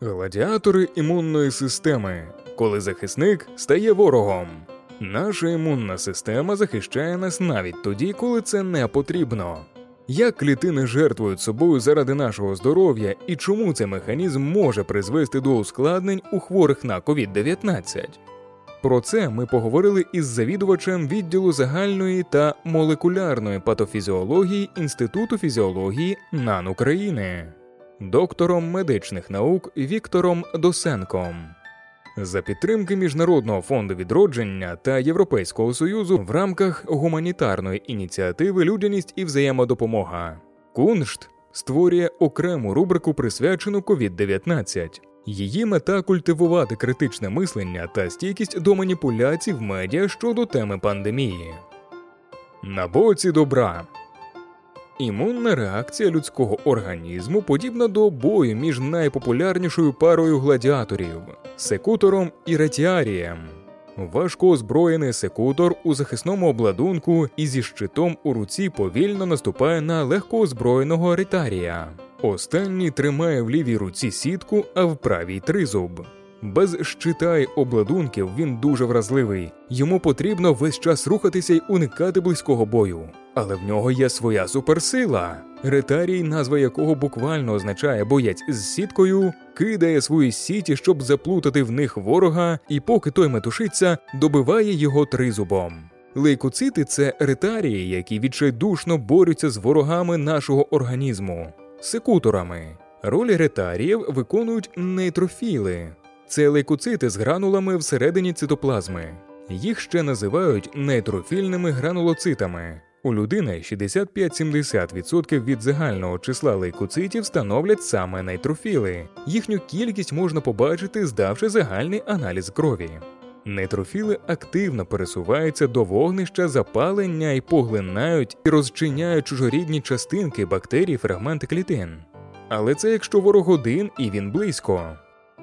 Гладіатори імунної системи, коли захисник стає ворогом. Наша імунна система захищає нас навіть тоді, коли це не потрібно. Як клітини жертвують собою заради нашого здоров'я і чому цей механізм може призвести до ускладнень у хворих на COVID-19? Про це ми поговорили із завідувачем відділу загальної та молекулярної патофізіології Інституту фізіології НАН України, доктором медичних наук Віктором Досенком. За підтримки Міжнародного фонду відродження та Європейського союзу в рамках гуманітарної ініціативи Людяність і взаємодопомога Куншт створює окрему рубрику, присвячену COVID-19. Її мета культивувати критичне мислення та стійкість до маніпуляцій в медіа щодо теми пандемії. На боці добра імунна реакція людського організму подібна до бою між найпопулярнішою парою гладіаторів секутором і ретіарієм. Важко озброєний секутор у захисному обладунку і зі щитом у руці повільно наступає на легко озброєного ретарія. Останній тримає в лівій руці сітку, а в правій тризуб. Без щита й обладунків він дуже вразливий. Йому потрібно весь час рухатися й уникати близького бою. Але в нього є своя суперсила. Ретарій, назва якого буквально означає боєць з сіткою, кидає свої сіті, щоб заплутати в них ворога, і поки той метушиться, добиває його тризубом. Лейкоцити це ретарії, які відчайдушно борються з ворогами нашого організму, секуторами. Роль ретаріїв виконують нейтрофіли. Це лейкоцити з гранулами всередині цитоплазми. Їх ще називають нейтрофільними гранулоцитами. У людини 65-70% від загального числа лейкоцитів становлять саме нейтрофіли. Їхню кількість можна побачити, здавши загальний аналіз крові. Нейтрофіли активно пересуваються до вогнища запалення і поглинають і розчиняють чужорідні частинки бактерій, фрагменти клітин. Але це якщо ворог один і він близько.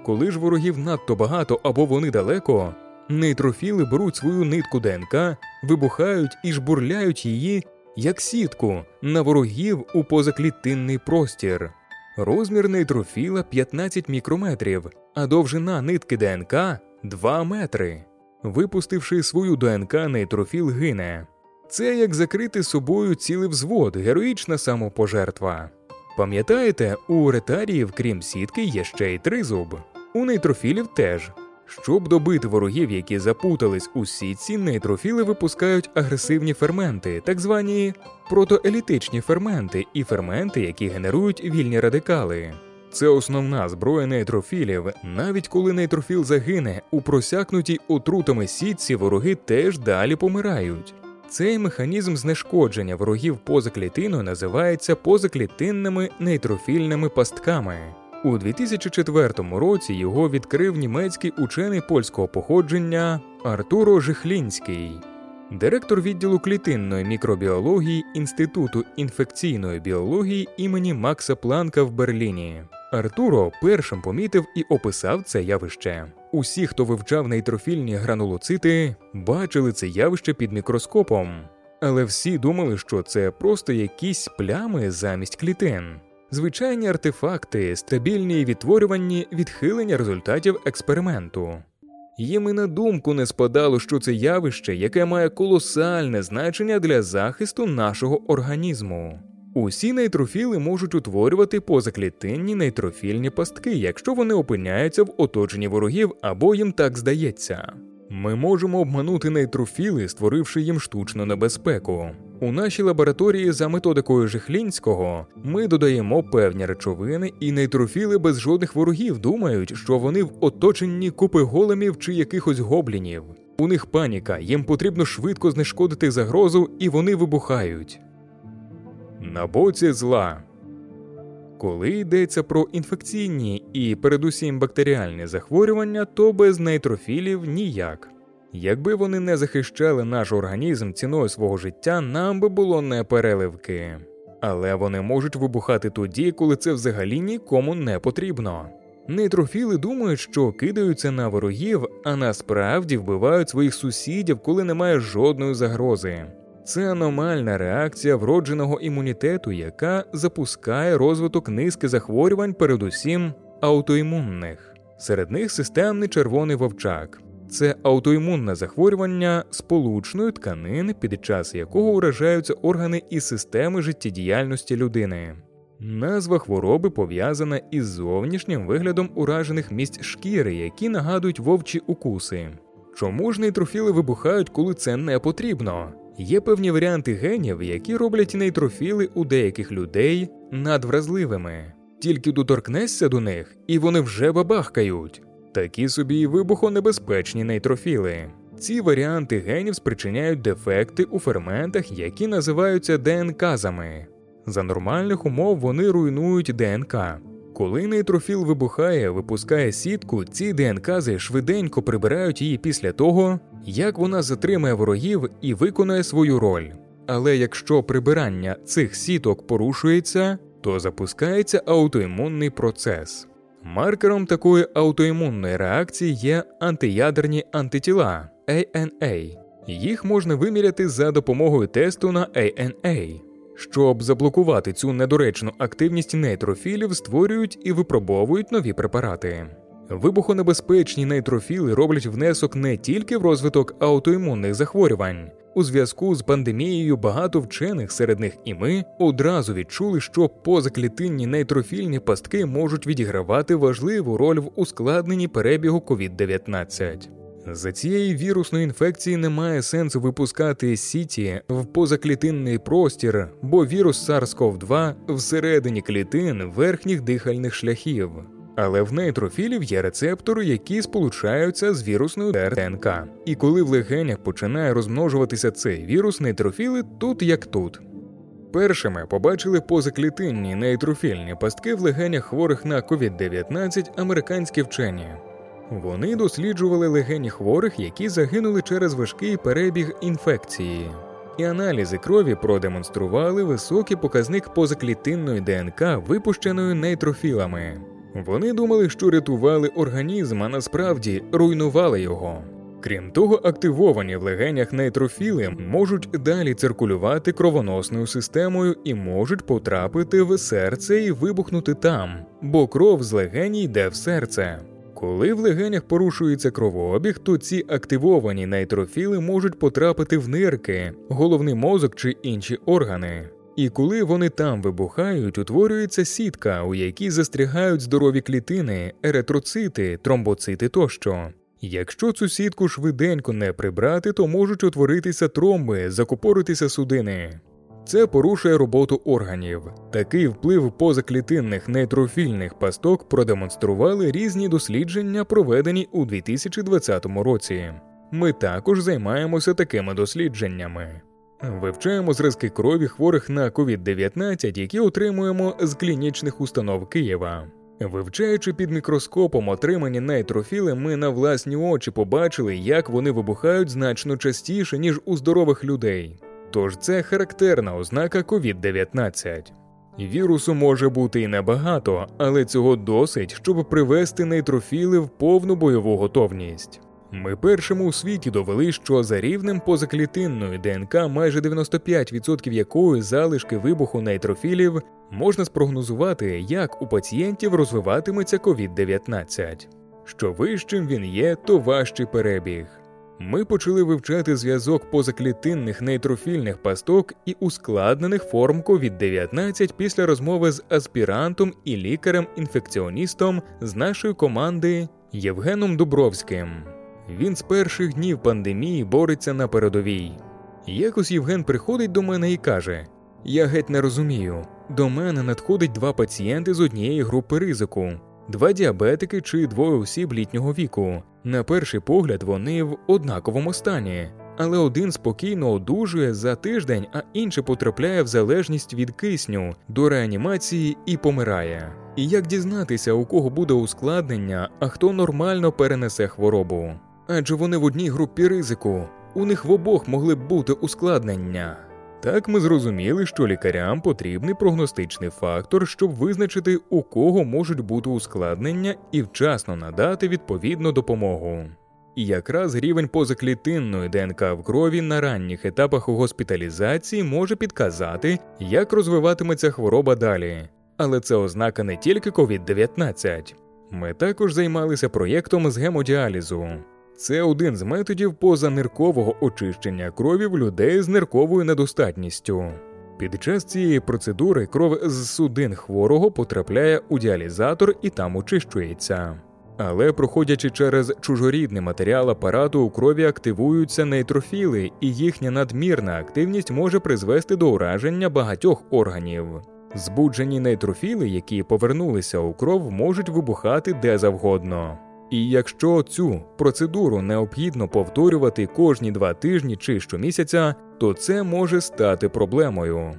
Коли ж ворогів надто багато або вони далеко, нейтрофіли беруть свою нитку ДНК, вибухають і жбурляють її як сітку на ворогів у позаклітинний простір. Розмір нейтрофіла 15 мікрометрів, а довжина нитки ДНК 2 метри. Випустивши свою ДНК, нейтрофіл гине. Це як закрити собою цілий взвод, героїчна самопожертва. Пам'ятаєте, у ретаріїв, крім сітки, є ще й тризуб. У нейтрофілів теж. Щоб добити ворогів, які запутались у сітці, нейтрофіли випускають агресивні ферменти, так звані протоелітичні ферменти, і ферменти, які генерують вільні радикали. Це основна зброя нейтрофілів. Навіть коли нейтрофіл загине, у просякнутій отрутами сітці вороги теж далі помирають. Цей механізм знешкодження ворогів поза клітиною називається позаклітинними нейтрофільними пастками. У 2004 році його відкрив німецький учений польського походження Артуро Жихлінський, директор відділу клітинної мікробіології Інституту інфекційної біології імені Макса Планка в Берліні. Артуро першим помітив і описав це явище. Усі, хто вивчав нейтрофільні гранулоцити, бачили це явище під мікроскопом, але всі думали, що це просто якісь плями замість клітин звичайні артефакти, стабільні і відтворювані відхилення результатів експерименту. Їм і на думку не спадало, що це явище, яке має колосальне значення для захисту нашого організму. Усі нейтрофіли можуть утворювати позаклітинні нейтрофільні пастки, якщо вони опиняються в оточенні ворогів або їм так здається. Ми можемо обманути нейтрофіли, створивши їм штучну небезпеку. У нашій лабораторії за методикою Жихлінського ми додаємо певні речовини, і нейтрофіли без жодних ворогів думають, що вони в оточенні купи големів чи якихось гоблінів. У них паніка, їм потрібно швидко знешкодити загрозу, і вони вибухають. На боці зла. Коли йдеться про інфекційні і передусім бактеріальні захворювання, то без нейтрофілів ніяк. Якби вони не захищали наш організм ціною свого життя, нам би було не переливки. Але вони можуть вибухати тоді, коли це взагалі нікому не потрібно. Нейтрофіли думають, що кидаються на ворогів, а насправді вбивають своїх сусідів, коли немає жодної загрози. Це аномальна реакція вродженого імунітету, яка запускає розвиток низки захворювань, передусім аутоімунних. Серед них системний червоний вовчак. Це аутоімунне захворювання сполучної тканини, під час якого уражаються органи і системи життєдіяльності людини. Назва хвороби пов'язана із зовнішнім виглядом уражених місць шкіри, які нагадують вовчі укуси. Чому ж нейтрофіли вибухають, коли це не потрібно? Є певні варіанти генів, які роблять нейтрофіли у деяких людей надвразливими. Тільки доторкнешся до них, і вони вже бабахкають. Такі собі вибухонебезпечні нейтрофіли. Ці варіанти генів спричиняють дефекти у ферментах, які називаються ДНКзами. За нормальних умов вони руйнують ДНК. Коли нейтрофіл вибухає, випускає сітку, ці ДНКзи швиденько прибирають її після того, як вона затримає ворогів і виконає свою роль. Але якщо прибирання цих сіток порушується, то запускається аутоімунний процес. Маркером такої аутоімунної реакції є антиядерні антитіла ANA. Їх можна виміряти за допомогою тесту на ANA. Щоб заблокувати цю недоречну активність нейтрофілів, створюють і випробовують нові препарати. Вибухонебезпечні нейтрофіли роблять внесок не тільки в розвиток аутоімунних захворювань. У зв'язку з пандемією багато вчених, серед них і ми, одразу відчули, що позаклітинні нейтрофільні пастки можуть відігравати важливу роль в ускладненні перебігу COVID-19. За цієї вірусної інфекції немає сенсу випускати сіті в позаклітинний простір, бо вірус SARS-CoV-2 всередині клітин верхніх дихальних шляхів. Але в нейтрофілів є рецептори, які сполучаються з вірусною ДНК. І коли в легенях починає розмножуватися цей вірус, нейтрофіли тут як тут. Першими побачили позаклітинні нейтрофільні пастки в легенях хворих на COVID-19 американські вчені. Вони досліджували легені хворих, які загинули через важкий перебіг інфекції, і аналізи крові продемонстрували високий показник позаклітинної ДНК, випущеної нейтрофілами. Вони думали, що рятували організм, а насправді руйнували його. Крім того, активовані в легенях нейтрофіли можуть далі циркулювати кровоносною системою і можуть потрапити в серце і вибухнути там, бо кров з легені йде в серце. Коли в легенях порушується кровообіг, то ці активовані нейтрофіли можуть потрапити в нирки, головний мозок чи інші органи. І коли вони там вибухають, утворюється сітка, у якій застрягають здорові клітини, еритроцити, тромбоцити тощо. Якщо цю сітку швиденько не прибрати, то можуть утворитися тромби, закупоритися судини. Це порушує роботу органів. Такий вплив позаклітинних нейтрофільних пасток продемонстрували різні дослідження, проведені у 2020 році. Ми також займаємося такими дослідженнями. Вивчаємо зразки крові хворих на COVID-19, які отримуємо з клінічних установ Києва. Вивчаючи під мікроскопом отримані нейтрофіли, ми на власні очі побачили, як вони вибухають значно частіше, ніж у здорових людей. Тож це характерна ознака COVID-19. Вірусу може бути і небагато, але цього досить, щоб привести нейтрофіли в повну бойову готовність. Ми першими у світі довели, що за рівнем позаклітинної ДНК майже 95% якої залишки вибуху нейтрофілів можна спрогнозувати, як у пацієнтів розвиватиметься COVID-19. Що вищим він є, то важчий перебіг. Ми почали вивчати зв'язок позаклітинних нейтрофільних пасток і ускладнених форм COVID-19 після розмови з аспірантом і лікарем-інфекціоністом з нашої команди Євгеном Дубровським. Він з перших днів пандемії бореться на передовій. Якось Євген приходить до мене і каже: Я геть не розумію. До мене надходить два пацієнти з однієї групи ризику, два діабетики чи двоє осіб літнього віку. На перший погляд, вони в однаковому стані, але один спокійно одужує за тиждень, а інший потрапляє в залежність від кисню до реанімації і помирає. І як дізнатися, у кого буде ускладнення, а хто нормально перенесе хворобу? Адже вони в одній групі ризику, у них в обох могли б бути ускладнення. Так ми зрозуміли, що лікарям потрібний прогностичний фактор, щоб визначити, у кого можуть бути ускладнення і вчасно надати відповідну допомогу. І якраз рівень позаклітинної ДНК в крові на ранніх етапах госпіталізації може підказати, як розвиватиметься хвороба далі. Але це ознака не тільки COVID-19. Ми також займалися проєктом з гемодіалізу. Це один з методів позаниркового очищення крові в людей з нирковою недостатністю. Під час цієї процедури кров з судин хворого потрапляє у діалізатор і там очищується. Але, проходячи через чужорідний матеріал апарату, у крові активуються нейтрофіли, і їхня надмірна активність може призвести до ураження багатьох органів. Збуджені нейтрофіли, які повернулися у кров, можуть вибухати де завгодно. І якщо цю процедуру необхідно повторювати кожні два тижні чи щомісяця, то це може стати проблемою.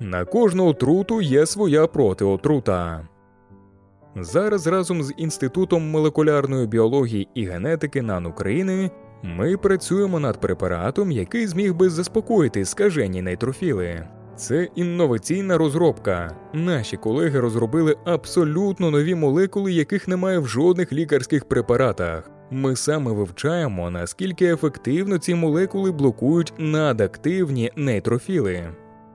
На кожну отруту є своя протиотрута. Зараз разом з Інститутом молекулярної біології і генетики НАН України ми працюємо над препаратом, який зміг би заспокоїти скажені нейтрофіли. Це інноваційна розробка. Наші колеги розробили абсолютно нові молекули, яких немає в жодних лікарських препаратах. Ми саме вивчаємо, наскільки ефективно ці молекули блокують надактивні нейтрофіли.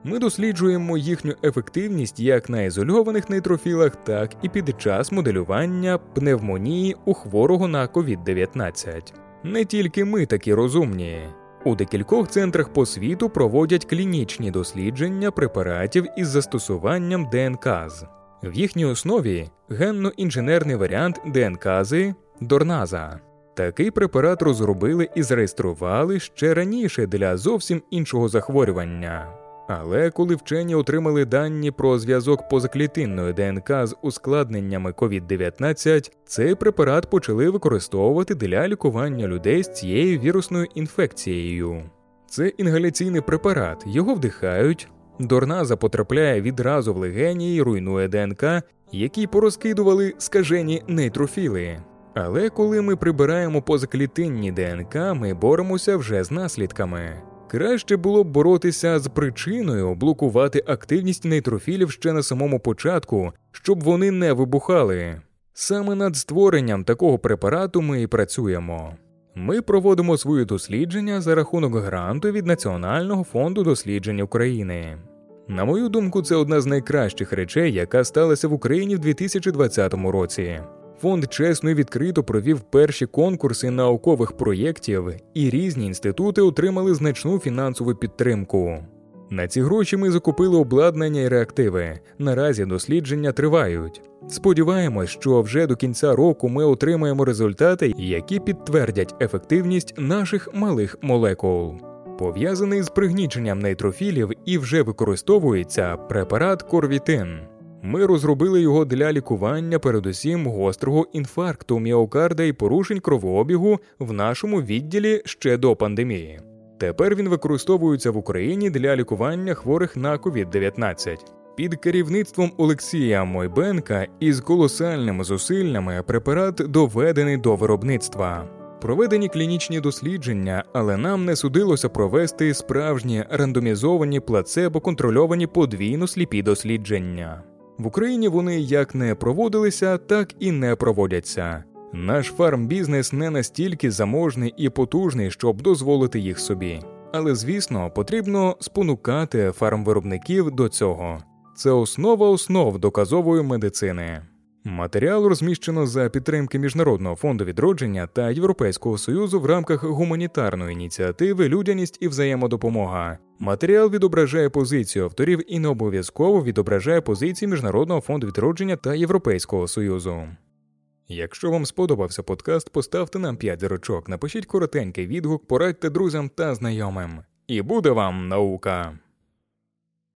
Ми досліджуємо їхню ефективність як на ізольованих нейтрофілах, так і під час моделювання пневмонії у хворого на COVID-19. Не тільки ми такі розумні. У декількох центрах по світу проводять клінічні дослідження препаратів із застосуванням ДНКЗ. В їхній основі генно-інженерний варіант ДНКзи Дорназа. Такий препарат розробили і зареєстрували ще раніше для зовсім іншого захворювання. Але коли вчені отримали дані про зв'язок позаклітинної ДНК з ускладненнями COVID-19, цей препарат почали використовувати для лікування людей з цією вірусною інфекцією. Це інгаляційний препарат, його вдихають. Дорназа потрапляє відразу в легені і руйнує ДНК, які порозкидували скажені нейтрофіли. Але коли ми прибираємо позаклітинні ДНК, ми боремося вже з наслідками. Краще було б боротися з причиною блокувати активність нейтрофілів ще на самому початку, щоб вони не вибухали. Саме над створенням такого препарату ми і працюємо. Ми проводимо свої дослідження за рахунок гранту від Національного фонду досліджень України. На мою думку, це одна з найкращих речей, яка сталася в Україні в 2020 році. Фонд чесно і відкрито провів перші конкурси наукових проєктів, і різні інститути отримали значну фінансову підтримку. На ці гроші ми закупили обладнання і реактиви. Наразі дослідження тривають. Сподіваємось, що вже до кінця року ми отримаємо результати, які підтвердять ефективність наших малих молекул. Пов'язаний з пригніченням нейтрофілів і вже використовується препарат Корвітин. Ми розробили його для лікування, передусім гострого інфаркту міокарда і порушень кровообігу в нашому відділі ще до пандемії. Тепер він використовується в Україні для лікування хворих на COVID-19. Під керівництвом Олексія Мойбенка із колосальними зусиллями препарат доведений до виробництва. Проведені клінічні дослідження, але нам не судилося провести справжні рандомізовані плацебо контрольовані подвійно сліпі дослідження. В Україні вони як не проводилися, так і не проводяться. Наш фармбізнес не настільки заможний і потужний, щоб дозволити їх собі. Але звісно, потрібно спонукати фармвиробників до цього. Це основа основ доказової медицини. Матеріал розміщено за підтримки Міжнародного фонду відродження та Європейського союзу в рамках гуманітарної ініціативи Людяність і взаємодопомога. Матеріал відображає позицію авторів і не обов'язково відображає позиції Міжнародного фонду відродження та Європейського союзу. Якщо вам сподобався подкаст, поставте нам 5 зірочок, напишіть коротенький відгук, порадьте друзям та знайомим. І буде вам наука!